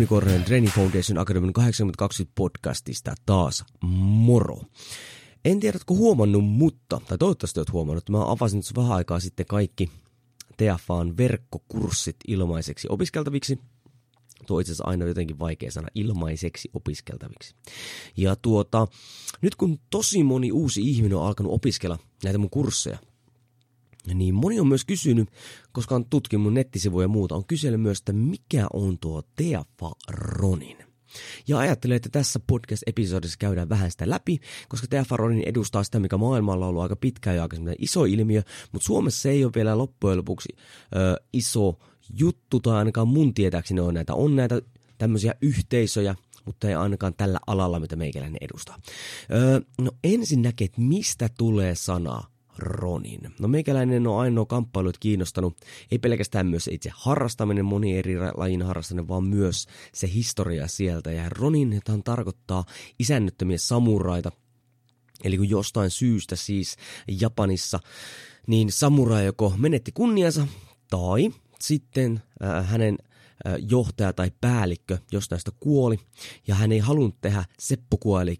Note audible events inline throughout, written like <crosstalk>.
Jouni Korhonen Training Foundation Academy 8020 podcastista taas moro. En tiedä, oletko huomannut, mutta, tai toivottavasti olet huomannut, että mä avasin nyt vähän aikaa sitten kaikki TFAn verkkokurssit ilmaiseksi opiskeltaviksi. Tuo itse asiassa aina jotenkin vaikea sana, ilmaiseksi opiskeltaviksi. Ja tuota, nyt kun tosi moni uusi ihminen on alkanut opiskella näitä mun kursseja, niin moni on myös kysynyt, koska on tutkinut nettisivuja ja muuta, on kysynyt myös, että mikä on tuo Teafa Ronin. Ja ajattelen, että tässä podcast-episodissa käydään vähän sitä läpi, koska Teafaronin edustaa sitä, mikä maailmalla on ollut aika pitkä ja aika iso ilmiö, mutta Suomessa se ei ole vielä loppujen lopuksi ö, iso juttu, tai ainakaan mun tietääkseni on näitä, on näitä tämmöisiä yhteisöjä, mutta ei ainakaan tällä alalla, mitä meikäläinen edustaa. Öö, no ensinnäkin, että mistä tulee sana Ronin. No meikäläinen on ainoa kamppailut kiinnostanut, ei pelkästään myös itse harrastaminen, moni eri lajin harrastaminen, vaan myös se historia sieltä. Ja Ronin jotain tarkoittaa isännöttömiä samuraita, eli kun jostain syystä siis Japanissa, niin samurai joko menetti kunniansa tai sitten äh, hänen johtaja tai päällikkö jos näistä kuoli, ja hän ei halunnut tehdä seppukua, eli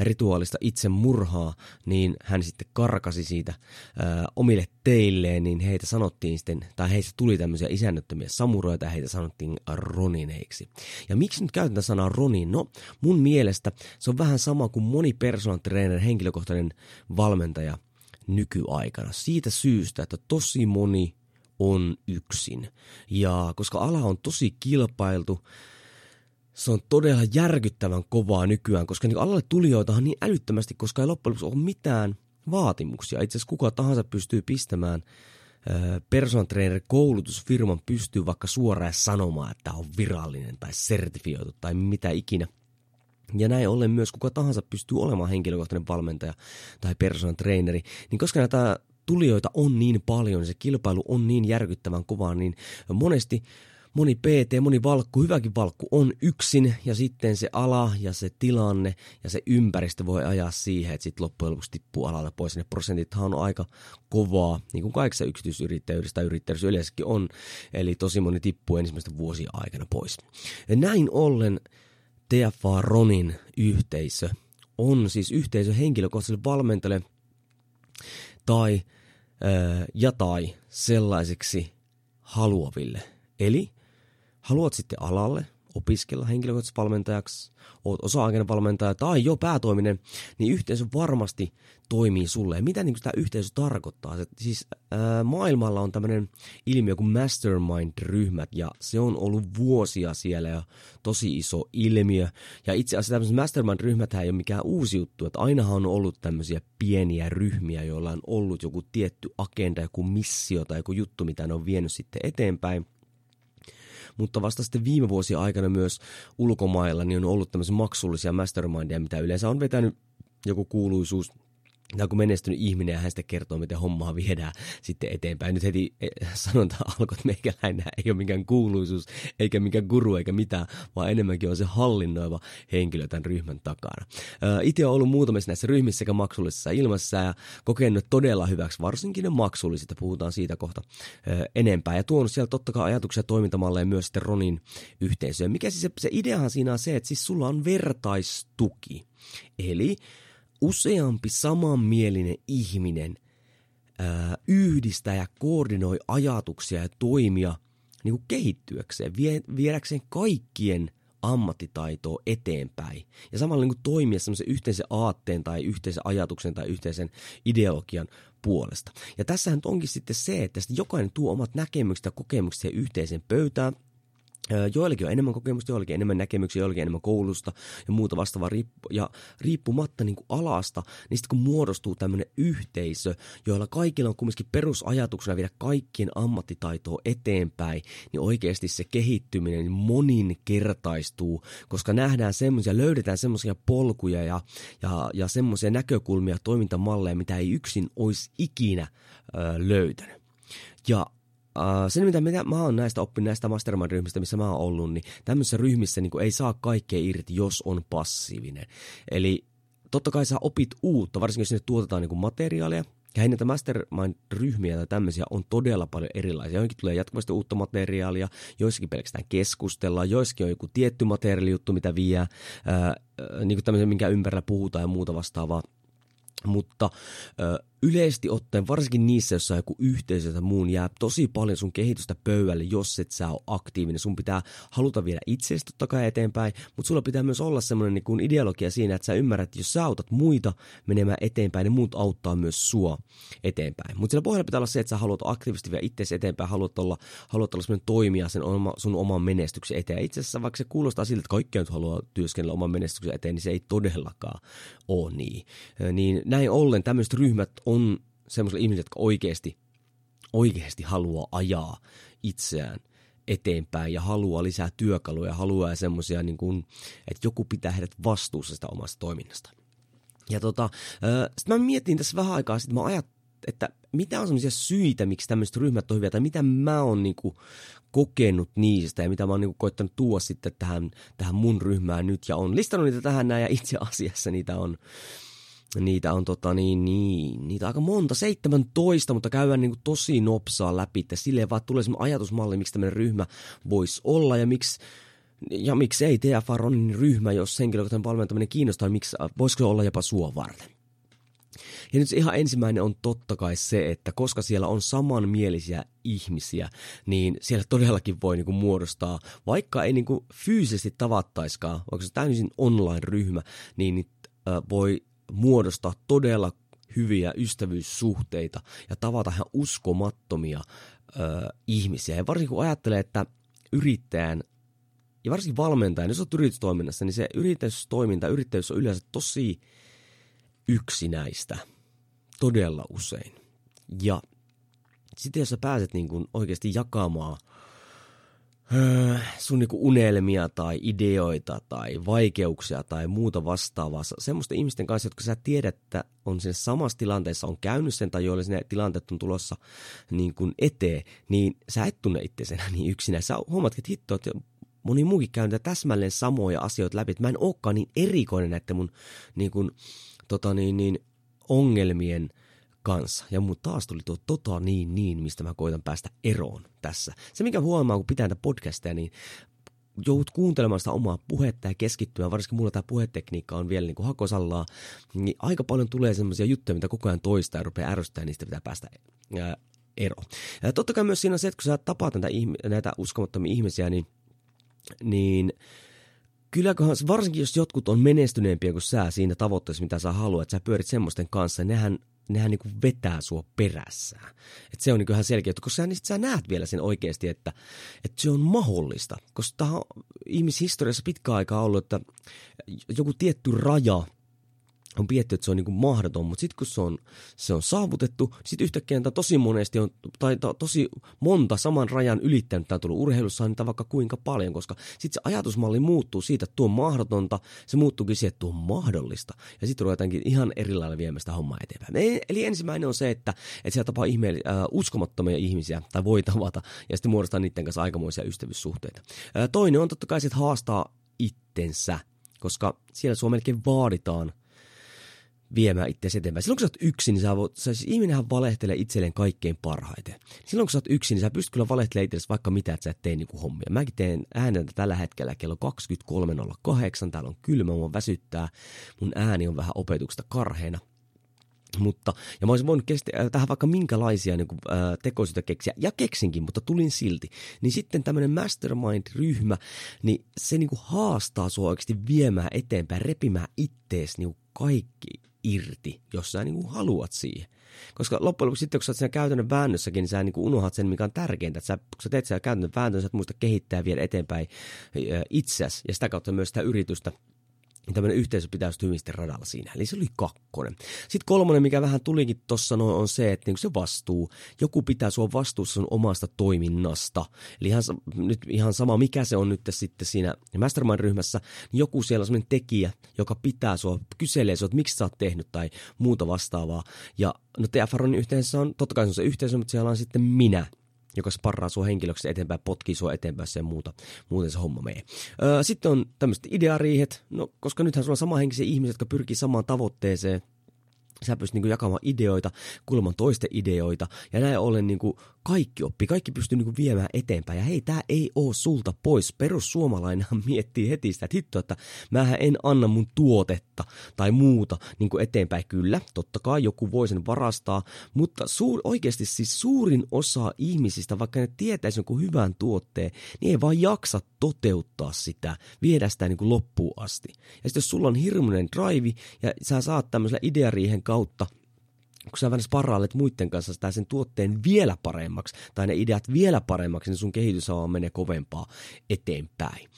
rituaalista itsemurhaa, niin hän sitten karkasi siitä ää, omille teilleen, niin heitä sanottiin sitten, tai heistä tuli tämmöisiä isännöttömiä samuroita, ja heitä sanottiin ronineiksi. Ja miksi nyt käytän sanaa ronin? No, mun mielestä se on vähän sama kuin moni personal trainer, henkilökohtainen valmentaja nykyaikana. Siitä syystä, että tosi moni on yksin. Ja koska ala on tosi kilpailtu, se on todella järkyttävän kovaa nykyään, koska niin alalle tulijoitahan niin älyttömästi, koska ei loppujen lopuksi ole mitään vaatimuksia. Itse asiassa kuka tahansa pystyy pistämään personal trainer koulutusfirman pystyy vaikka suoraan sanomaan, että on virallinen tai sertifioitu tai mitä ikinä. Ja näin ollen myös kuka tahansa pystyy olemaan henkilökohtainen valmentaja tai personal traineri. Niin koska näitä tulijoita on niin paljon, se kilpailu on niin järkyttävän kovaa, niin monesti moni PT, moni valkku, hyväkin valkku on yksin ja sitten se ala ja se tilanne ja se ympäristö voi ajaa siihen, että sitten loppujen lopuksi tippuu alalta pois. Ne prosentithan on aika kovaa, niin kuin kaikissa yksityisyrittäjyydessä tai yrittäjyydessä yleensäkin on, eli tosi moni tippuu ensimmäisten vuosien aikana pois. Ja näin ollen TFA Ronin yhteisö on siis yhteisö henkilökohtaiselle valmentajalle tai ja tai sellaiseksi haluaville. Eli haluat sitten alalle opiskella henkilökohtaisessa valmentajaksi, oot osa-aikainen valmentaja tai jo päätoiminen, niin yhteisö varmasti toimii sulle. Ja mitä niin tämä yhteisö tarkoittaa? Se, siis ää, maailmalla on tämmöinen ilmiö kuin mastermind-ryhmät, ja se on ollut vuosia siellä ja tosi iso ilmiö. Ja itse asiassa tämmöiset mastermind-ryhmät ei ole mikään uusi juttu, että ainahan on ollut tämmöisiä pieniä ryhmiä, joilla on ollut joku tietty agenda, joku missio tai joku juttu, mitä ne on vienyt sitten eteenpäin mutta vasta sitten viime vuosien aikana myös ulkomailla niin on ollut tämmöisiä maksullisia mastermindia, mitä yleensä on vetänyt joku kuuluisuus tai kun menestynyt ihminen ja hän sitten kertoo, miten hommaa viedään sitten eteenpäin. Nyt heti eh, sanonta <laughs> alkoi, että meikäläinen ei ole mikään kuuluisuus, eikä mikään guru, eikä mitään, vaan enemmänkin on se hallinnoiva henkilö tämän ryhmän takana. Itse olen ollut muutamissa näissä ryhmissä sekä maksullisissa ilmassa ja kokenut todella hyväksi, varsinkin ne maksulliset, ja puhutaan siitä kohta enempää. Ja tuonut siellä totta kai ajatuksia toimintamalleja myös sitten Ronin yhteisöön. Mikä siis se, se ideahan siinä on se, että siis sulla on vertaistuki. Eli useampi samanmielinen ihminen ää, yhdistää ja koordinoi ajatuksia ja toimia niin kuin kehittyäkseen, vie, viedäkseen kaikkien ammattitaitoa eteenpäin. Ja samalla niin kuin toimia semmoisen yhteisen aatteen tai yhteisen ajatuksen tai yhteisen ideologian puolesta. Ja tässähän onkin sitten se, että jokainen tuo omat näkemykset ja kokemukset yhteisen pöytään, Joillakin on enemmän kokemusta, joillakin enemmän näkemyksiä, joillakin enemmän koulusta ja muuta vastaavaa. Ja riippumatta niin kuin alasta, niin sitten kun muodostuu tämmöinen yhteisö, joilla kaikilla on kumminkin perusajatuksena viedä kaikkien ammattitaitoa eteenpäin, niin oikeasti se kehittyminen moninkertaistuu, koska nähdään semmoisia, löydetään semmoisia polkuja ja, ja, ja semmoisia näkökulmia, toimintamalleja, mitä ei yksin olisi ikinä ö, löytänyt. Ja Uh, sen, mitä minä, mä oon näistä oppinut näistä mastermind-ryhmistä, missä mä oon ollut, niin tämmöisissä ryhmissä niin ei saa kaikkea irti, jos on passiivinen. Eli totta kai sä opit uutta, varsinkin jos sinne tuotetaan niin materiaalia, ja ennen näitä mastermind-ryhmiä tai tämmöisiä on todella paljon erilaisia. Joihinkin tulee jatkuvasti uutta materiaalia, joissakin pelkästään keskustellaan, joissakin on joku tietty materiaalijuttu, mitä vie, ää, niin kuin tämmöisen, minkä ympärillä puhutaan ja muuta vastaavaa. Mutta ää, yleisesti ottaen, varsinkin niissä, jossa joku yhteisö tai muun jää tosi paljon sun kehitystä pöydälle, jos et sä ole aktiivinen. Sun pitää haluta viedä itseäsi totta kai eteenpäin, mutta sulla pitää myös olla semmoinen niin ideologia siinä, että sä ymmärrät, että jos sä autat muita menemään eteenpäin, niin muut auttaa myös sua eteenpäin. Mutta sillä pohjalla pitää olla se, että sä haluat aktiivisesti viedä itseäsi eteenpäin, haluat olla, haluat olla semmoinen toimija sen oma, sun oman menestyksen eteen. Itse asiassa vaikka se kuulostaa siltä, että kaikki nyt haluaa työskennellä oman menestyksen eteen, niin se ei todellakaan ole niin. Niin näin ollen tämmöiset ryhmät on on semmoisille ihmisille, jotka oikeasti, oikeasti haluaa ajaa itseään eteenpäin ja haluaa lisää työkaluja, haluaa semmoisia, niin kuin, että joku pitää heidät vastuussa sitä omasta toiminnasta. Ja tota, sitten mä mietin tässä vähän aikaa sitten, mä ajat, että mitä on semmoisia syitä, miksi tämmöiset ryhmät on hyviä, tai mitä mä oon niinku kokenut niistä, ja mitä mä oon niinku koittanut tuoda sitten tähän, tähän mun ryhmään nyt, ja on listannut niitä tähän näin, ja itse asiassa niitä on, Niitä on tota niin, niin, niitä aika monta, 17, mutta käydään niin kuin tosi nopsaa läpi, että silleen vaan tulee semmoinen ajatusmalli, miksi tämmöinen ryhmä voisi olla ja miksi ja miksi ei TFR on niin ryhmä, jos henkilökohtainen valmentaminen kiinnostaa, miksi, voisiko se olla jopa sua varten. Ja nyt ihan ensimmäinen on totta kai se, että koska siellä on samanmielisiä ihmisiä, niin siellä todellakin voi niinku muodostaa, vaikka ei niinku fyysisesti tavattaiskaan, vaikka se täysin online-ryhmä, niin, niin voi muodostaa todella hyviä ystävyyssuhteita ja tavata ihan uskomattomia ö, ihmisiä. Ja varsinkin kun ajattelee, että yrittäjän ja varsinkin valmentajan, jos olet yritystoiminnassa, niin se yritystoiminta, yrittäjyys on yleensä tosi yksinäistä. Todella usein. Ja sitten jos sä pääset niin kuin oikeasti jakamaan – sun niinku unelmia tai ideoita tai vaikeuksia tai muuta vastaavaa. Semmoisten ihmisten kanssa, jotka sä tiedät, että on siinä samassa tilanteessa, on käynyt sen tai joille ne tilanteet on tulossa niin kuin eteen, niin sä et tunne itse niin yksinä. Sä huomaat, että hitto, että moni muukin käy täsmälleen samoja asioita läpi. Että mä en olekaan niin erikoinen näiden mun niin kuin, tota niin, niin, ongelmien – kanssa. Ja mun taas tuli tuo tota niin niin, mistä mä koitan päästä eroon tässä. Se mikä huomaa, kun pitää tätä podcastia, niin joudut kuuntelemaan sitä omaa puhetta ja keskittymään, varsinkin mulla tämä puhetekniikka on vielä niin kuin hakosallaa, niin aika paljon tulee semmoisia juttuja, mitä koko ajan toistaa ja rupeaa ärsyttämään, niistä pitää päästä ää, eroon. Ja totta kai myös siinä on se, että kun sä tapaat näitä, näitä uskomattomia ihmisiä, niin, niin kylläköhän, varsinkin jos jotkut on menestyneempiä kuin sä siinä tavoitteessa, mitä sä haluat, että sä pyörit semmoisten kanssa, nehän nehän niin kuin vetää sua perässään. Et se on niin ihan selkeä, koska sä, niin sä näet vielä sen oikeasti, että, että se on mahdollista. Koska tämä on ihmishistoriassa pitkä aikaa ollut, että joku tietty raja on pietty, että se on niin kuin mahdoton, mutta sitten kun se on, se on saavutettu, sitten yhtäkkiä tämä tosi monesti on, tai to, tosi monta saman rajan ylittänyt, tämä on tullut urheilussa, niin vaikka kuinka paljon, koska sitten se ajatusmalli muuttuu siitä, että tuo on mahdotonta, se muuttuukin siihen, että tuo on mahdollista, ja sitten ruvetaankin ihan eri lailla viemään sitä hommaa eteenpäin. Eli ensimmäinen on se, että, että siellä tapaa ihme, äh, uskomattomia ihmisiä, tai voi tavata, ja sitten muodostaa niiden kanssa aikamoisia ystävyyssuhteita. Äh, toinen on totta kai se, että haastaa itsensä, koska siellä sua melkein vaaditaan – viemään itse eteenpäin. Silloin kun sä oot yksin, niin sä voit, sä, siis ihminenhän valehtelee itselleen kaikkein parhaiten. Silloin kun sä oot yksin, niin sä pystyt kyllä valehtelemaan itsellesi vaikka mitä, että sä et tee niinku hommia. Mäkin teen äänentä tällä hetkellä kello 23.08, täällä on kylmä, mua väsyttää, mun ääni on vähän opetuksesta karheena. Mutta, ja mä olisin voinut kesti, äh, tähän vaikka minkälaisia niin kuin, äh, tekosyitä keksiä, ja keksinkin, mutta tulin silti. Niin sitten tämmöinen mastermind-ryhmä, niin se niin kuin haastaa sua oikeasti viemään eteenpäin, repimään ittees niin kaikki irti, jos sä niin kuin haluat siihen. Koska loppujen lopuksi sitten, kun sä oot siinä käytännön väännössäkin, niin sä niin kuin unohdat sen, mikä on tärkeintä. Että sä, kun sä teet siellä käytännön väännön, sä et muista kehittää ja viedä eteenpäin itseäsi ja sitä kautta myös sitä yritystä tämmöinen yhteisö pitää just hyvin radalla siinä. Eli se oli kakkonen. Sitten kolmonen, mikä vähän tulikin tuossa noin, on se, että niin se vastuu. Joku pitää sua vastuussa sun omasta toiminnasta. Eli ihan, nyt ihan sama, mikä se on nyt sitten siinä Mastermind-ryhmässä, niin joku siellä on semmoinen tekijä, joka pitää sua, kyselee sua, että miksi sä oot tehnyt tai muuta vastaavaa. Ja no TFROnin yhteisössä on, totta kai se on se yhteisö, mutta siellä on sitten minä, joka sparraa sua henkilöksi eteenpäin, potkii sua eteenpäin sen muuta. Muuten se homma menee. Sitten on tämmöiset ideariihet, no koska nythän sulla on samahenkisiä ihmisiä, jotka pyrkii samaan tavoitteeseen, sä pystyt niin jakamaan ideoita, kuulemaan toisten ideoita, ja näin ollen niin kuin kaikki oppii, kaikki pystyy niin viemään eteenpäin. Ja hei, tämä ei ole sulta pois. Perussuomalainenhan <laughs> miettii heti sitä, että hitto, että mähän en anna mun tuotetta tai muuta niin eteenpäin. Kyllä, totta kai joku voi sen varastaa, mutta suur, oikeasti siis suurin osa ihmisistä, vaikka ne tietäisi jonkun hyvän tuotteen, niin ei vaan jaksa toteuttaa sitä, viedä sitä niin loppuun asti. Ja sitten jos sulla on hirmuinen drive ja sä saat tämmöisellä ideariihen kautta kun sä vähän sparrailet muiden kanssa sitä sen tuotteen vielä paremmaksi, tai ne ideat vielä paremmaksi, niin sun kehitys vaan menee kovempaa eteenpäin.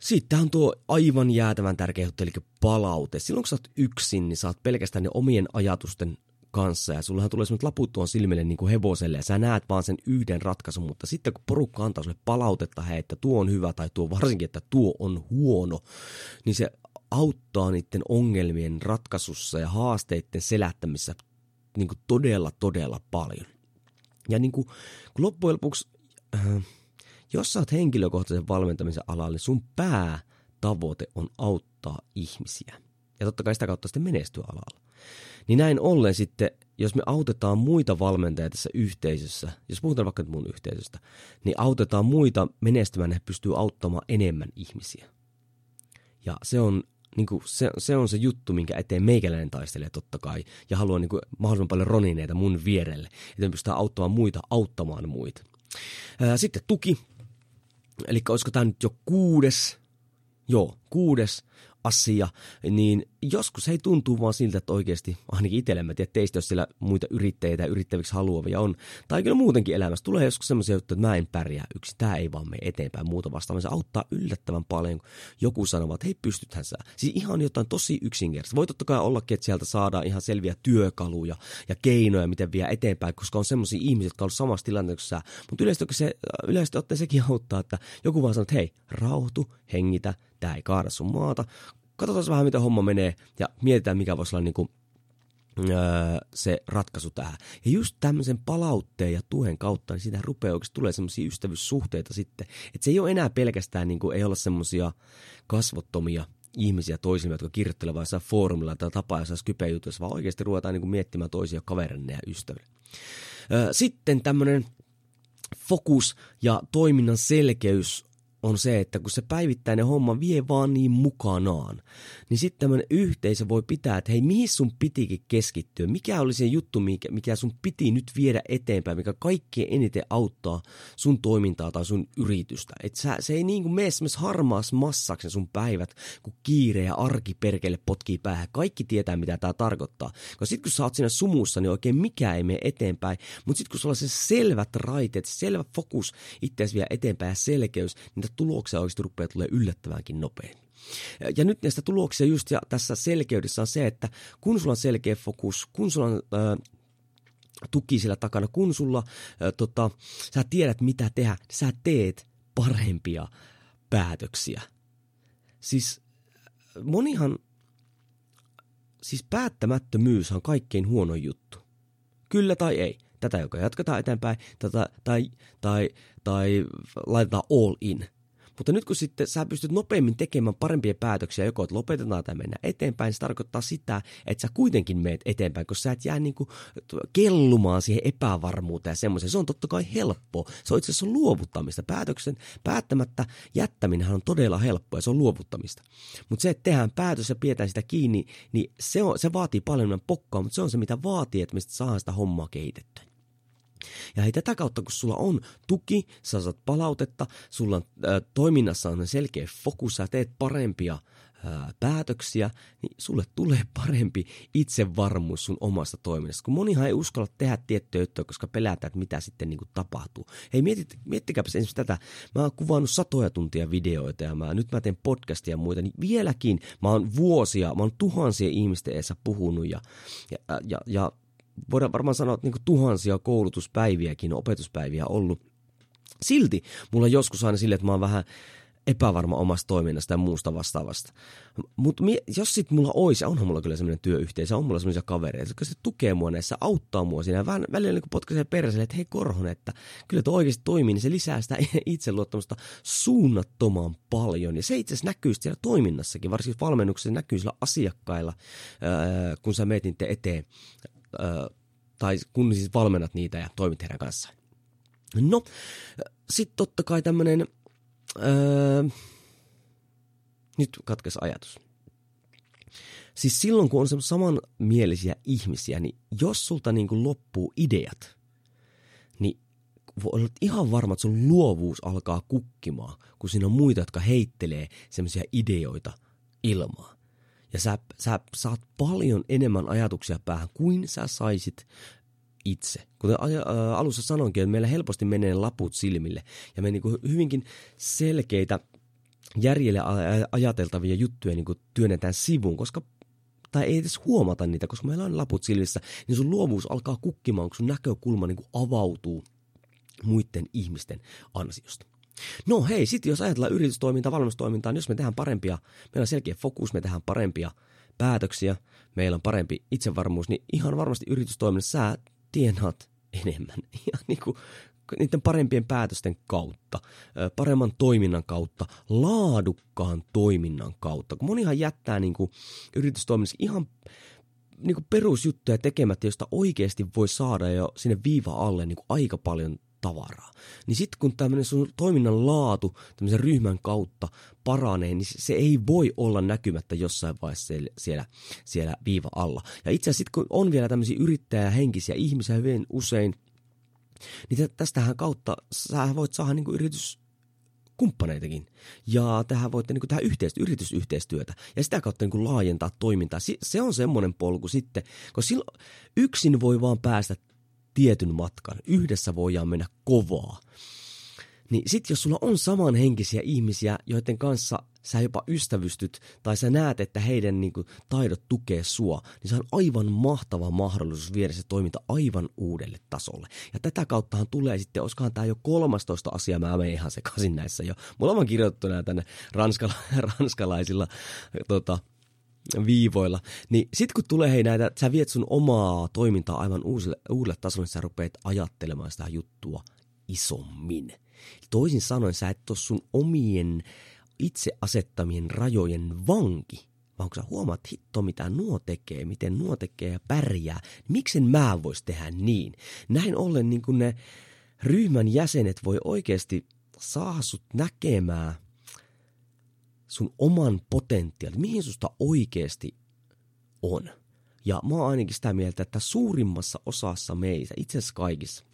Sitten on tuo aivan jäätävän tärkeä juttu, eli palaute. Silloin kun sä oot yksin, niin sä oot pelkästään ne omien ajatusten kanssa ja sullahan tulee semmoinen laput tuon silmille niin kuin hevoselle ja sä näet vaan sen yhden ratkaisun, mutta sitten kun porukka antaa sulle palautetta, hei, että tuo on hyvä tai tuo varsinkin, että tuo on huono, niin se auttaa niiden ongelmien ratkaisussa ja haasteiden selättämisessä niin kuin todella, todella paljon. Ja niin kuin, kun loppujen lopuksi, äh, jos sä oot henkilökohtaisen valmentamisen alalla, niin sun päätavoite on auttaa ihmisiä. Ja totta kai sitä kautta sitten menestyä alalla. Niin näin ollen sitten, jos me autetaan muita valmentajia tässä yhteisössä, jos puhutaan vaikka mun yhteisöstä, niin autetaan muita menestymään, he pystyy auttamaan enemmän ihmisiä. Ja se on niin kuin se, se on se juttu, minkä eteen meikäläinen taistelee totta kai. Ja haluan niin kuin, mahdollisimman paljon ronineita mun vierelle, että me pystytään auttamaan muita auttamaan muita. Ää, sitten tuki. Eli olisiko tämä nyt jo kuudes? Joo, kuudes asia, niin joskus ei tuntuu vaan siltä, että oikeasti, ainakin itselle, mä tiedän, teistä, jos siellä muita yrittäjiä ja yrittäviksi haluavia on, tai kyllä muutenkin elämässä, tulee joskus semmoisia juttuja, että mä en pärjää yksin, tämä ei vaan mene eteenpäin muuta vastaan, se auttaa yllättävän paljon, kun joku sanoo, että hei, pystythän sä. Siis ihan jotain tosi yksinkertaista. Voi totta kai ollakin, että sieltä saadaan ihan selviä työkaluja ja keinoja, miten vie eteenpäin, koska on semmoisia ihmisiä, jotka on samassa tilanteessa. Mutta yleisesti, se, yleisesti ottaen sekin auttaa, että joku vaan sanoo, että hei, rauhoitu, hengitä, tämä ei kaada sun maata, katsotaan vähän, miten homma menee ja mietitään, mikä voisi olla niin kuin, öö, se ratkaisu tähän. Ja just tämmöisen palautteen ja tuen kautta, niin siitä rupeaa oikeasti tulee semmoisia ystävyyssuhteita sitten. Että se ei ole enää pelkästään, niin kuin, ei olla semmoisia kasvottomia ihmisiä toisille, jotka kirjoittelevat jossain foorumilla tai tapaa jossain skype vaan oikeasti ruvetaan niin kuin miettimään toisia kaverille ja ystäville. Öö, sitten tämmöinen fokus ja toiminnan selkeys on se, että kun se päivittäinen homma vie vaan niin mukanaan, niin sitten tämmöinen yhteisö voi pitää, että hei, mihin sun pitikin keskittyä? Mikä oli se juttu, mikä, mikä sun piti nyt viedä eteenpäin, mikä kaikkein eniten auttaa sun toimintaa tai sun yritystä? Että sä, se ei niin kuin mene semmoisessa harmaassa massaksi sun päivät, kun kiire ja arki perkele potkii päähän. Kaikki tietää, mitä tämä tarkoittaa. Koska sitten kun sä oot siinä sumussa, niin oikein mikä ei mene eteenpäin. Mutta sitten kun sulla on se selvät raiteet, selvä fokus itseäsi vielä eteenpäin ja selkeys, niin niitä tuloksia oikeasti rupeaa tulee yllättävänkin nopein. Ja nyt näistä tuloksia just ja tässä selkeydessä on se, että kun sulla on selkeä fokus, kun sulla on ää, tuki siellä takana, kun sulla ää, tota, sä tiedät mitä tehdä, sä teet parempia päätöksiä. Siis monihan, siis päättämättömyys on kaikkein huono juttu. Kyllä tai ei. Tätä joka jatketaan eteenpäin, tätä, tai, tai, tai laitetaan all in – mutta nyt kun sitten sä pystyt nopeammin tekemään parempia päätöksiä, joko että lopetetaan tai mennä eteenpäin, se tarkoittaa sitä, että sä kuitenkin meet eteenpäin, koska sä et jää niinku kellumaan siihen epävarmuuteen ja semmoiseen. Se on totta kai helppo. Se on itse asiassa luovuttamista. Päätöksen päättämättä jättäminen on todella helppoa ja se on luovuttamista. Mutta se, että tehdään päätös ja pidetään sitä kiinni, niin se, on, se vaatii paljon pokkaa, mutta se on se, mitä vaatii, että me saadaan sitä hommaa kehitettyä. Ja hei, tätä kautta, kun sulla on tuki, sä saat palautetta, sulla on, ä, toiminnassa on selkeä fokus, sä teet parempia ää, päätöksiä, niin sulle tulee parempi itsevarmuus sun omasta toiminnasta. Kun monihan ei uskalla tehdä tiettyä juttuja, koska pelätään, että mitä sitten niin kuin tapahtuu. Hei, mietit, miettikääpä esimerkiksi tätä. Mä oon kuvannut satoja tuntia videoita ja mä, nyt mä teen podcastia ja muita, niin vieläkin mä oon vuosia, mä oon tuhansia ihmisten edessä puhunut ja, ja, ja, ja voidaan varmaan sanoa, että niin tuhansia koulutuspäiviäkin, opetuspäiviä ollut. Silti mulla joskus aina silleen, että mä oon vähän epävarma omasta toiminnasta ja muusta vastaavasta. Mutta jos sit mulla olisi, onhan mulla kyllä semmoinen työyhteisö, on mulla semmoisia kavereita, jotka se tukee mua näissä, auttaa mua siinä. Vähän välillä niin potkaisee perseelle, että hei Korhonen, että kyllä tuo oikeasti toimii, niin se lisää sitä <laughs> itseluottamusta suunnattoman paljon. Ja se itse asiassa näkyy siellä toiminnassakin, varsinkin valmennuksessa näkyy sillä asiakkailla, kun sä niiden eteen tai kun siis valmennat niitä ja toimit heidän kanssa. No, sitten totta kai tämmönen, öö, nyt katkes ajatus. Siis silloin, kun on samanmielisiä ihmisiä, niin jos sulta niin kuin loppuu ideat, niin olet ihan varma, että sun luovuus alkaa kukkimaan, kun siinä on muita, jotka heittelee semmoisia ideoita ilmaan ja sä, sä saat paljon enemmän ajatuksia päähän kuin sä saisit itse. Kuten alussa sanoinkin, että meillä helposti menee laput silmille ja me niinku hyvinkin selkeitä järjelle ajateltavia juttuja niinku työnnetään sivuun, koska tai ei edes huomata niitä, koska meillä on laput silmissä, niin sun luovuus alkaa kukkimaan, kun sun näkökulma niin avautuu muiden ihmisten ansiosta. No hei, sitten jos ajatellaan yritystoimintaa, valmennustoimintaa, niin jos me tehdään parempia, meillä on selkeä fokus, me tehdään parempia päätöksiä, meillä on parempi itsevarmuus, niin ihan varmasti yritystoiminnassa sä tienaat enemmän. <laughs> Ihan niin kuin niiden parempien päätösten kautta, paremman toiminnan kautta, laadukkaan toiminnan kautta. Kun monihan jättää niin kuin yritystoiminnassa ihan niin kuin perusjuttuja tekemättä, josta oikeasti voi saada jo sinne viiva alle niin kuin aika paljon tavaraa. Niin sitten kun tämmöinen sun toiminnan laatu tämmöisen ryhmän kautta paranee, niin se ei voi olla näkymättä jossain vaiheessa siellä, siellä, viiva alla. Ja itse asiassa sitten kun on vielä tämmöisiä yrittäjähenkisiä ihmisiä hyvin usein, niin tästähän kautta sä voit saada niin yritys kumppaneitakin. Ja tähän voitte niin tehdä yhteistyö, yritysyhteistyötä ja sitä kautta niin laajentaa toimintaa. Se on semmoinen polku sitten, koska silloin yksin voi vaan päästä tietyn matkan. Yhdessä voidaan mennä kovaa. Niin sit jos sulla on samanhenkisiä ihmisiä, joiden kanssa sä jopa ystävystyt tai sä näet, että heidän niin kuin, taidot tukee sua, niin se on aivan mahtava mahdollisuus viedä se toiminta aivan uudelle tasolle. Ja tätä kauttahan tulee sitten, olisikohan tämä jo 13 asia, mä menen ihan sekaisin näissä jo. Mulla on kirjoitettu nämä tänne ranskala, <laughs> ranskalaisilla tota, viivoilla. Niin sit kun tulee hei näitä, sä viet sun omaa toimintaa aivan uusille, uudelle tasolle, niin sä rupeat ajattelemaan sitä juttua isommin. Toisin sanoen sä et ole sun omien itse asettamien rajojen vanki, vaan kun sä huomaat hitto, mitä nuo tekee, miten nuo tekee ja pärjää, niin miksen mä vois tehdä niin? Näin ollen niin kun ne ryhmän jäsenet voi oikeasti saada sut näkemään – sun oman potentiaalin, mihin susta oikeasti on. Ja mä oon ainakin sitä mieltä, että suurimmassa osassa meistä, itse asiassa kaikissa,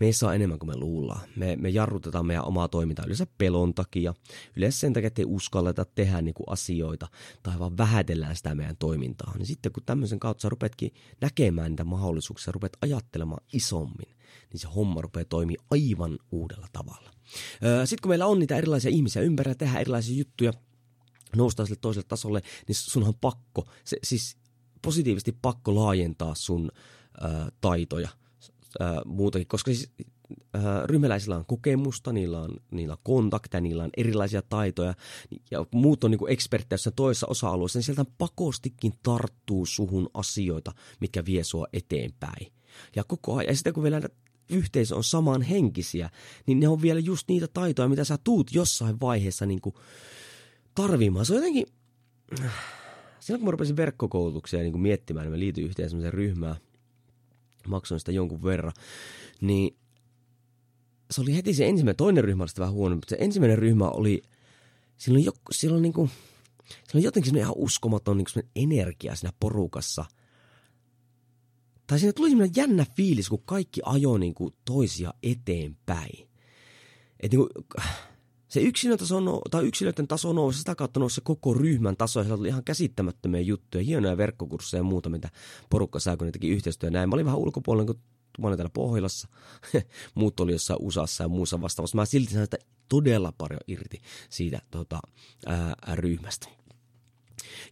meissä on enemmän kuin me luullaan. Me, me jarrutetaan meidän omaa toimintaa yleensä pelon takia, yleensä sen takia, että ei uskalleta tehdä niin kuin asioita tai vaan vähätellään sitä meidän toimintaa. Niin sitten kun tämmöisen kautta sä rupetkin näkemään niitä mahdollisuuksia, rupeat ajattelemaan isommin, niin se homma rupeaa toimia aivan uudella tavalla. Sitten kun meillä on niitä erilaisia ihmisiä ympärillä, tehdä erilaisia juttuja, noustaan sille toiselle tasolle, niin sunhan on pakko, se, siis positiivisesti pakko laajentaa sun ää, taitoja ää, muutakin, koska siis ryhmäläisillä on kokemusta, niillä on, niillä on kontakteja, niillä on erilaisia taitoja, ja muut on niin eksperttejä jossain toisessa osa-alueessa, niin sieltä pakostikin tarttuu suhun asioita, mitkä vie sua eteenpäin. Ja koko ajan, ja sitten kun vielä yhteisö on samanhenkisiä, niin ne on vielä just niitä taitoja, mitä sä tuut jossain vaiheessa niin kuin tarvimaan. Se on jotenkin, silloin kun mä rupesin verkkokoulutuksia niin kuin miettimään, niin mä liityin yhteen sellaiseen ryhmään, maksoin sitä jonkun verran, niin se oli heti se ensimmäinen, toinen ryhmä oli vähän huono, mutta se ensimmäinen ryhmä oli, silloin, jo, silloin, niin kuin, silloin jotenkin ihan uskomaton niin energia siinä porukassa – tai siinä tuli semmoinen jännä fiilis, kun kaikki ajoi niin kuin toisia eteenpäin. Et niin kuin, se yksilötaso, tai yksilöiden taso nousi, sitä kautta nousi se koko ryhmän taso, ja oli ihan käsittämättömiä juttuja, hienoja verkkokursseja ja muuta, mitä porukka sai, kun ne teki yhteistyötä näin. Mä olin vähän ulkopuolella, kun mä olin täällä Pohjolassa, <laughs> muut oli jossain USAssa ja muussa vastaavassa. Mä silti sain sitä todella paljon irti siitä tota, ää, ryhmästä.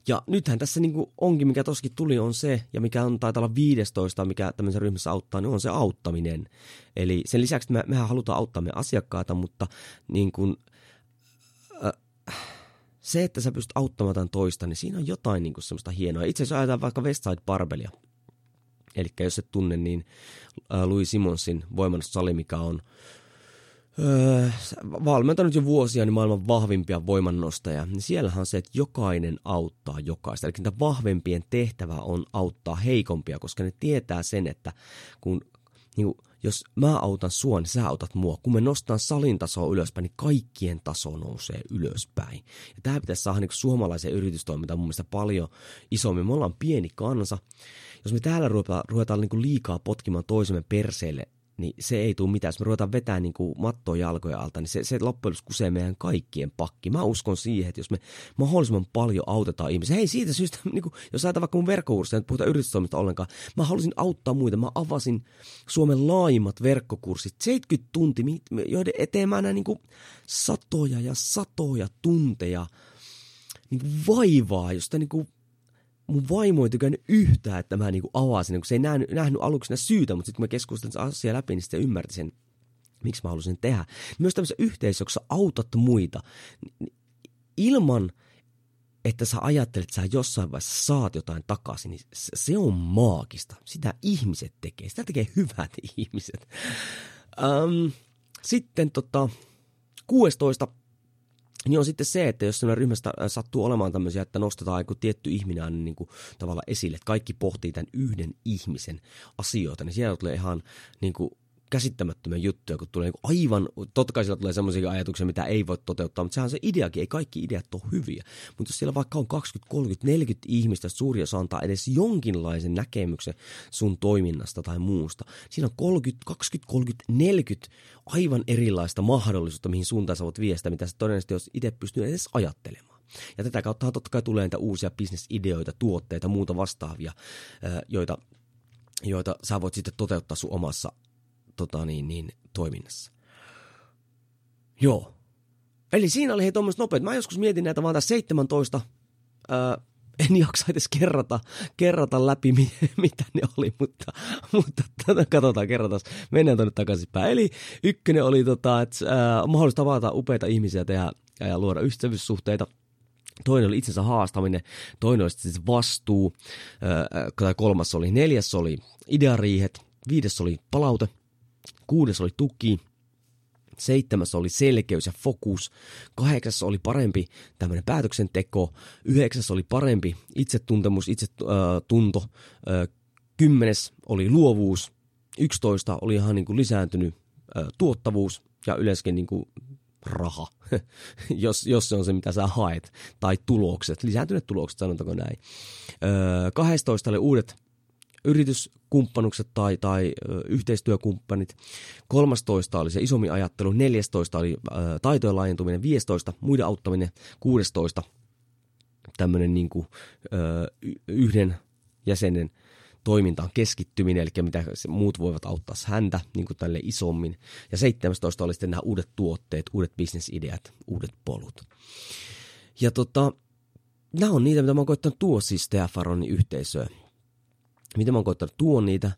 Ja nythän tässä niin kuin onkin, mikä toskin tuli, on se, ja mikä on taitaa olla 15, mikä tämmöisessä ryhmässä auttaa, niin on se auttaminen. Eli sen lisäksi me, mehän halutaan auttaa meidän asiakkaita, mutta niin kuin, äh, se, että sä pystyt auttamaan tämän toista, niin siinä on jotain niin kuin semmoista hienoa. Itse asiassa ajatellaan vaikka Westside Barbelia. Eli jos et tunne, niin äh, Louis Simonsin voimannussali, mikä on öö, valmentanut jo vuosia niin maailman vahvimpia voimannostajia, niin siellähän on se, että jokainen auttaa jokaista. Eli niitä vahvempien tehtävä on auttaa heikompia, koska ne tietää sen, että kun niin kuin, jos mä autan sua, niin sä autat mua. Kun me nostan salin tasoa ylöspäin, niin kaikkien taso nousee ylöspäin. Ja tämä pitäisi saada niin suomalaisen yritystoimintaan mun mielestä paljon isommin. Me ollaan pieni kansa. Jos me täällä ruvetaan, ruvetaan niin liikaa potkimaan toisemme perseelle niin se ei tule mitään. Jos me ruvetaan vetää niin kuin mattoa jalkoja alta, niin se, se loppujen lopuksi kusee meidän kaikkien pakki. Mä uskon siihen, että jos me mahdollisimman paljon autetaan ihmisiä, hei siitä syystä, <laughs> niin kuin, jos ajatellaan vaikka mun verkkokursseja, nyt puhutaan yritystoimista ollenkaan, mä halusin auttaa muita. Mä avasin Suomen laajimmat verkkokurssit, 70 tuntia, joiden eteen mä näin niin kuin satoja ja satoja tunteja niin vaivaa, josta niin kuin mun vaimo ei tykännyt yhtään, että mä niinku avasin, kun se ei nähnyt, nähnyt aluksi syytä, mutta sitten kun mä keskustelin asiaa läpi, niin sitten ymmärti sen, miksi mä halusin tehdä. Myös tämmöisessä yhteisössä, jossa autat muita, ilman, että sä ajattelet, että sä jossain vaiheessa saat jotain takaisin, niin se on maagista. Sitä ihmiset tekee. Sitä tekee hyvät <laughs> ihmiset. Um, sitten tota, 16 niin on sitten se, että jos sellainen ryhmästä äh, sattuu olemaan tämmöisiä, että nostetaan joku tietty ihminen aina niin kuin tavallaan esille, että kaikki pohtii tämän yhden ihmisen asioita, niin siellä tulee ihan niin kuin käsittämättömiä juttuja, kun tulee niin aivan, totta kai tulee semmoisia ajatuksia, mitä ei voi toteuttaa, mutta sehän on se ideakin, ei kaikki ideat ole hyviä. Mutta jos siellä vaikka on 20, 30, 40 ihmistä, suuri osa antaa edes jonkinlaisen näkemyksen sun toiminnasta tai muusta, siinä on 30, 20, 30, 40 aivan erilaista mahdollisuutta, mihin suuntaan sä voit viestiä, mitä sä todennäköisesti jos itse pystyy edes ajattelemaan. Ja tätä kautta totta kai tulee niitä uusia bisnesideoita, tuotteita, muuta vastaavia, joita, joita sä voit sitten toteuttaa sun omassa tota niin, niin, toiminnassa. Joo. Eli siinä oli hei tuommoiset nopeat. Mä joskus mietin näitä vaan tässä 17. Ää, en jaksa edes kerrata, kerrata läpi, <laughs> mitä ne oli, mutta, mutta tätä katsotaan, kerrataan. Mennään tuonne takaisinpäin. Eli ykkönen oli, tota, että ää, mahdollista tavata upeita ihmisiä tehdä ja luoda ystävyyssuhteita. Toinen oli itsensä haastaminen, toinen oli siis vastuu, ää, kolmas oli, neljäs oli ideariihet, viides oli palaute, kuudes oli tuki, seitsemäs oli selkeys ja fokus, kahdeksas oli parempi tämmöinen päätöksenteko, yhdeksäs oli parempi itsetuntemus, itsetunto, äh, äh, kymmenes oli luovuus, yksitoista oli ihan niin kuin lisääntynyt äh, tuottavuus ja yleensäkin niin kuin raha, <laughs> jos, jos se on se, mitä sä haet, tai tulokset, lisääntyneet tulokset, sanotaanko näin. Öö, 12 oli uudet yrityskumppanukset tai, tai yhteistyökumppanit. 13 oli se isommin ajattelu, 14 oli taitojen laajentuminen, 15 muiden auttaminen, 16 tämmöinen niin kuin, yhden jäsenen toimintaan keskittyminen, eli mitä muut voivat auttaa häntä niin kuin tälle isommin. Ja 17 oli sitten nämä uudet tuotteet, uudet bisnesideat, uudet polut. Ja tota, nämä on niitä, mitä mä oon koittanut tuoda siis Stefaronin yhteisöön miten mä oon koittanut tuon niitä,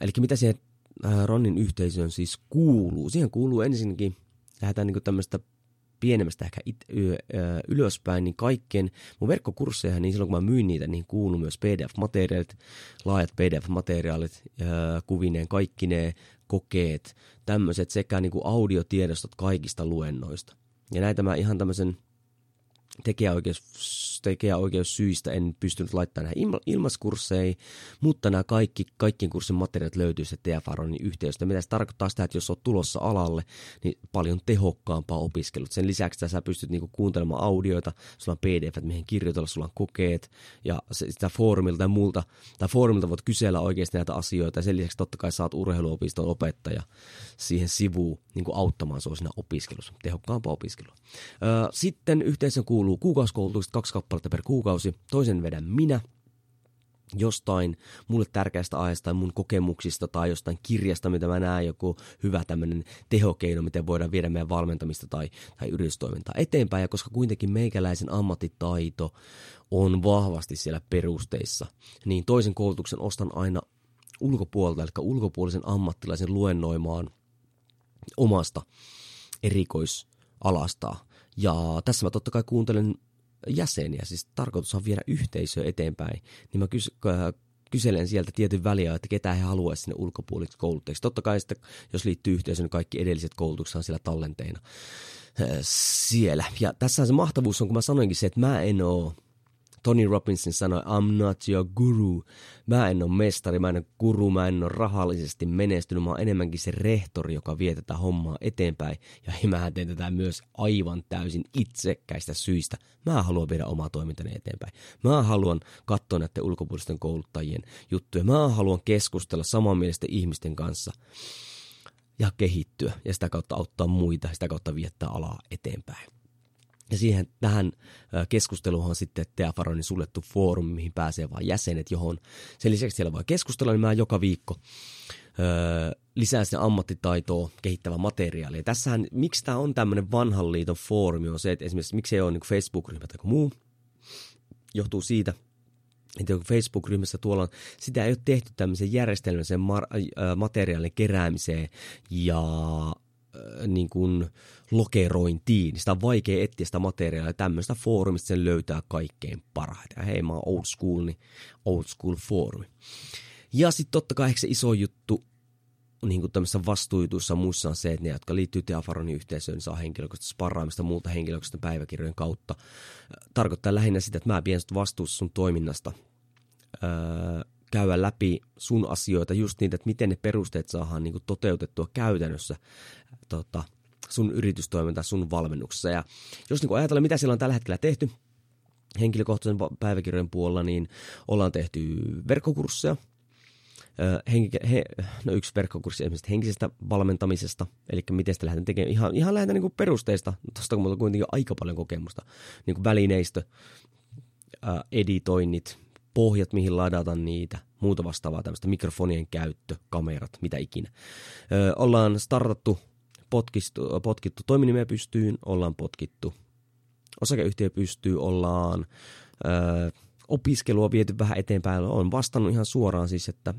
eli mitä siihen äh, Ronnin yhteisöön siis kuuluu. Siihen kuuluu ensinnäkin, lähdetään niin tämmöistä pienemmästä ehkä it, y, ö, ylöspäin, niin kaikkien mun verkkokursseja, niin silloin kun mä myin niitä, niin kuuluu myös PDF-materiaalit, laajat PDF-materiaalit, ö, kuvineen, kaikki ne kokeet, tämmöiset sekä niin kuin audiotiedostot kaikista luennoista. Ja näitä mä ihan tämmöisen tekijäoikeus tekijäoikeussyistä en pystynyt laittamaan näihin ilmaskursseihin, mutta nämä kaikki, kaikkien kurssin materiaalit löytyy se TFRonin yhteydestä, mitä se tarkoittaa sitä, että jos olet tulossa alalle, niin paljon tehokkaampaa opiskelut. Sen lisäksi että sä pystyt niinku kuuntelemaan audioita, sulla on pdf mihin kirjoitella, sulla on kokeet, ja sitä foorumilta ja muulta, tai foorumilta voit kysellä oikeasti näitä asioita, ja sen lisäksi totta kai saat urheiluopiston opettaja siihen sivuun niin auttamaan sinua siinä opiskelussa, tehokkaampaa opiskelua. Sitten yhteensä kuuluu kuukausikoulutukset, kaksi kappaletta per kuukausi. Toisen vedän minä, jostain mulle tärkeästä aiheesta tai mun kokemuksista tai jostain kirjasta, mitä mä näen, joku hyvä tämmöinen tehokeino, miten voidaan viedä meidän valmentamista tai, tai yritystoimintaa eteenpäin. Ja koska kuitenkin meikäläisen ammattitaito on vahvasti siellä perusteissa, niin toisen koulutuksen ostan aina ulkopuolelta, eli ulkopuolisen ammattilaisen luennoimaan omasta erikoisalasta. Ja tässä mä totta kai kuuntelen jäseniä, siis tarkoitus on viedä yhteisöä eteenpäin, niin mä kys, kyselen sieltä tietyn väliä, että ketä he haluaisivat sinne ulkopuolisiksi kouluttajiksi. Totta kai sitten, jos liittyy yhteisöön, niin kaikki edelliset koulutukset on siellä tallenteina siellä. Ja tässä se mahtavuus on, kun mä sanoinkin se, että mä en oo Tony Robinson sanoi, I'm not your guru. Mä en ole mestari, mä en ole guru, mä en ole rahallisesti menestynyt. Mä oon enemmänkin se rehtori, joka vie tätä hommaa eteenpäin. Ja <laughs> mä teen tätä myös aivan täysin itsekkäistä syistä. Mä haluan viedä omaa toimintani eteenpäin. Mä haluan katsoa näiden ulkopuolisten kouluttajien juttuja. Mä haluan keskustella samanmielisten ihmisten kanssa ja kehittyä ja sitä kautta auttaa muita, sitä kautta viettää alaa eteenpäin. Ja siihen tähän keskusteluun on sitten Teafaronin suljettu foorumi, mihin pääsee vain jäsenet, johon sen lisäksi siellä voi keskustella, niin mä joka viikko öö, lisää sen ammattitaitoa kehittävä materiaali. Ja tässähän, miksi tämä on tämmöinen vanhan liiton foorumi, on se, että esimerkiksi miksi ei ole niin Facebook-ryhmä tai muu, johtuu siitä, että Facebook-ryhmässä tuolla sitä ei ole tehty tämmöisen järjestelmällisen mar- äh, materiaalin keräämiseen ja niin kuin lokerointiin. Sitä on vaikea etsiä sitä materiaalia. Tämmöistä foorumista sen löytää kaikkein parhaiten. Ja hei, mä oon old school, niin old school foorumi. Ja sitten totta kai se iso juttu niin kuin tämmöisissä vastuujutuissa muissa on se, että ne, jotka liittyy Teafaronin yhteisöön, niin saa henkilökohtaisesti sparraamista muuta henkilökohtaisten päiväkirjojen kautta. Tarkoittaa lähinnä sitä, että mä vien vastuussa sun toiminnasta. Öö, käydä läpi sun asioita, just niitä, että miten ne perusteet saadaan niin kuin toteutettua käytännössä tota, sun yritystoiminta sun valmennuksessa. Ja jos niin ajatellaan, mitä siellä on tällä hetkellä tehty, henkilökohtaisen päiväkirjojen puolella, niin ollaan tehty verkkokursseja, Henki, he, no yksi verkkokurssi esimerkiksi henkisestä valmentamisesta, eli miten sitä lähdetään tekemään, ihan, ihan lähdetään niin perusteista, tuosta kun on kuitenkin aika paljon kokemusta, niin kuin välineistö, ää, editoinnit, pohjat, mihin ladata niitä, muuta vastaavaa tämmöistä, mikrofonien käyttö, kamerat, mitä ikinä. Ö, ollaan startattu potkistu, potkittu toiminimeä pystyyn, ollaan potkittu osakeyhtiö pystyy, ollaan ö, opiskelua viety vähän eteenpäin. Olen vastannut ihan suoraan siis, että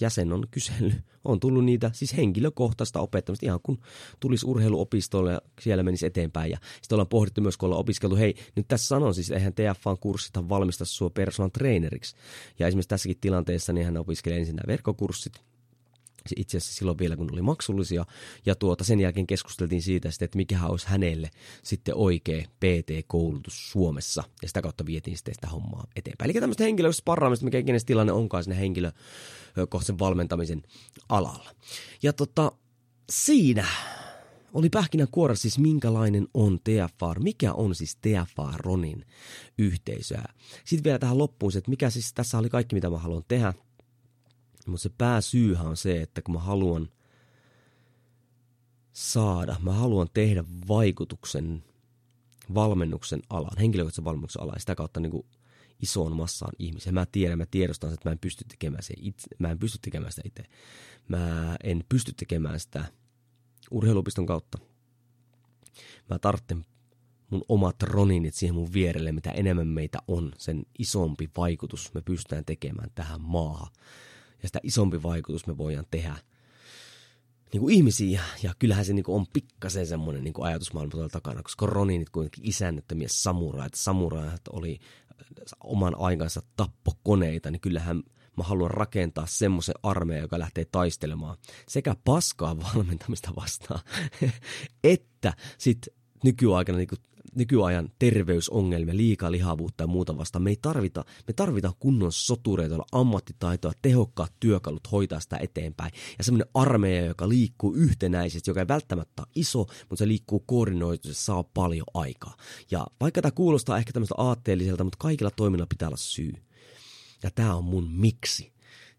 jäsen on kysellyt, on tullut niitä siis henkilökohtaista opettamista, ihan kun tulisi urheiluopistolle ja siellä menisi eteenpäin. Ja sitten ollaan pohdittu myös, kun ollaan opiskeltu, hei, nyt tässä sanon siis, eihän TFAn kurssithan valmista sua personal traineriksi. Ja esimerkiksi tässäkin tilanteessa niin hän opiskelee ensin nämä verkkokurssit, itse asiassa silloin vielä, kun oli maksullisia. Ja tuota, sen jälkeen keskusteltiin siitä, että mikä olisi hänelle sitten oikea PT-koulutus Suomessa. Ja sitä kautta vietiin sitten sitä hommaa eteenpäin. Eli tämmöistä henkilöistä sparraamista, mikä ikinä tilanne onkaan sinne henkilökohtaisen valmentamisen alalla. Ja tota, siinä oli kuora siis minkälainen on TFR, mikä on siis TFR Ronin yhteisöä. Sitten vielä tähän loppuun se, että mikä siis tässä oli kaikki, mitä mä haluan tehdä – mutta se pääsyyhän on se, että kun mä haluan saada, mä haluan tehdä vaikutuksen valmennuksen alaan, henkilökohtaisen valmennuksen alaan, sitä kautta niin kuin isoon massaan ihmisiä. Mä tiedän, mä tiedostan, että mä en pysty tekemään, se itse, mä en pysty tekemään sitä itse. Mä en pysty tekemään sitä urheilupiston kautta. Mä tarvitsen mun omat roninit siihen mun vierelle, mitä enemmän meitä on, sen isompi vaikutus me pystytään tekemään tähän maahan ja sitä isompi vaikutus me voidaan tehdä niin kuin ihmisiä. Ja kyllähän se niin kuin on pikkasen semmoinen niin ajatusmaailma tuolla takana, koska Roninit kuitenkin isännöttömiä samuraita. Samuraat oli oman aikansa tappokoneita, niin kyllähän mä haluan rakentaa semmoisen armeijan, joka lähtee taistelemaan sekä paskaa valmentamista vastaan, <laughs> että sitten nykyaikana niin nykyajan terveysongelmia, liikaa lihavuutta ja muuta vasta. Me ei tarvita, me tarvita kunnon sotureita, joilla ammattitaitoa, tehokkaat työkalut hoitaa sitä eteenpäin. Ja semmoinen armeija, joka liikkuu yhtenäisesti, joka ei välttämättä ole iso, mutta se liikkuu koordinoitu, se saa paljon aikaa. Ja vaikka tämä kuulostaa ehkä tämmöistä aatteelliselta, mutta kaikilla toimilla pitää olla syy. Ja tämä on mun miksi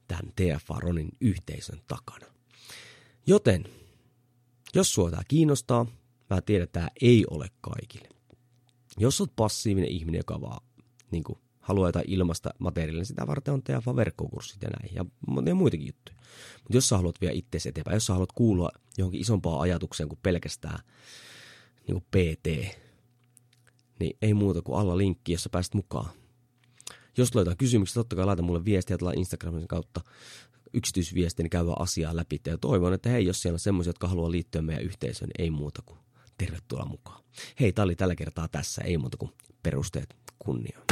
tämän TFA Ronin yhteisön takana. Joten, jos sua tämä kiinnostaa, mä tiedän, että tämä ei ole kaikille. Jos olet passiivinen ihminen, joka vaan niin kuin, haluaa jotain ilmasta materiaalia, niin sitä varten on TFA-verkkokurssit ja näin, ja, ja muitakin juttuja. Mutta jos sä haluat vielä itseäsi eteenpäin, jos sä haluat kuulua johonkin isompaan ajatukseen kuin pelkästään niin kuin PT, niin ei muuta kuin alla linkki, jossa pääset mukaan. Jos löytää kysymyksiä, totta kai laita mulle viestiä tuolla Instagramin kautta yksityisviestin, niin käydään asiaa läpi. Ja toivon, että hei, jos siellä on semmoisia, jotka haluaa liittyä meidän yhteisöön, niin ei muuta kuin tervetuloa mukaan. Hei, tää oli tällä kertaa tässä, ei muuta kuin perusteet kunniaan.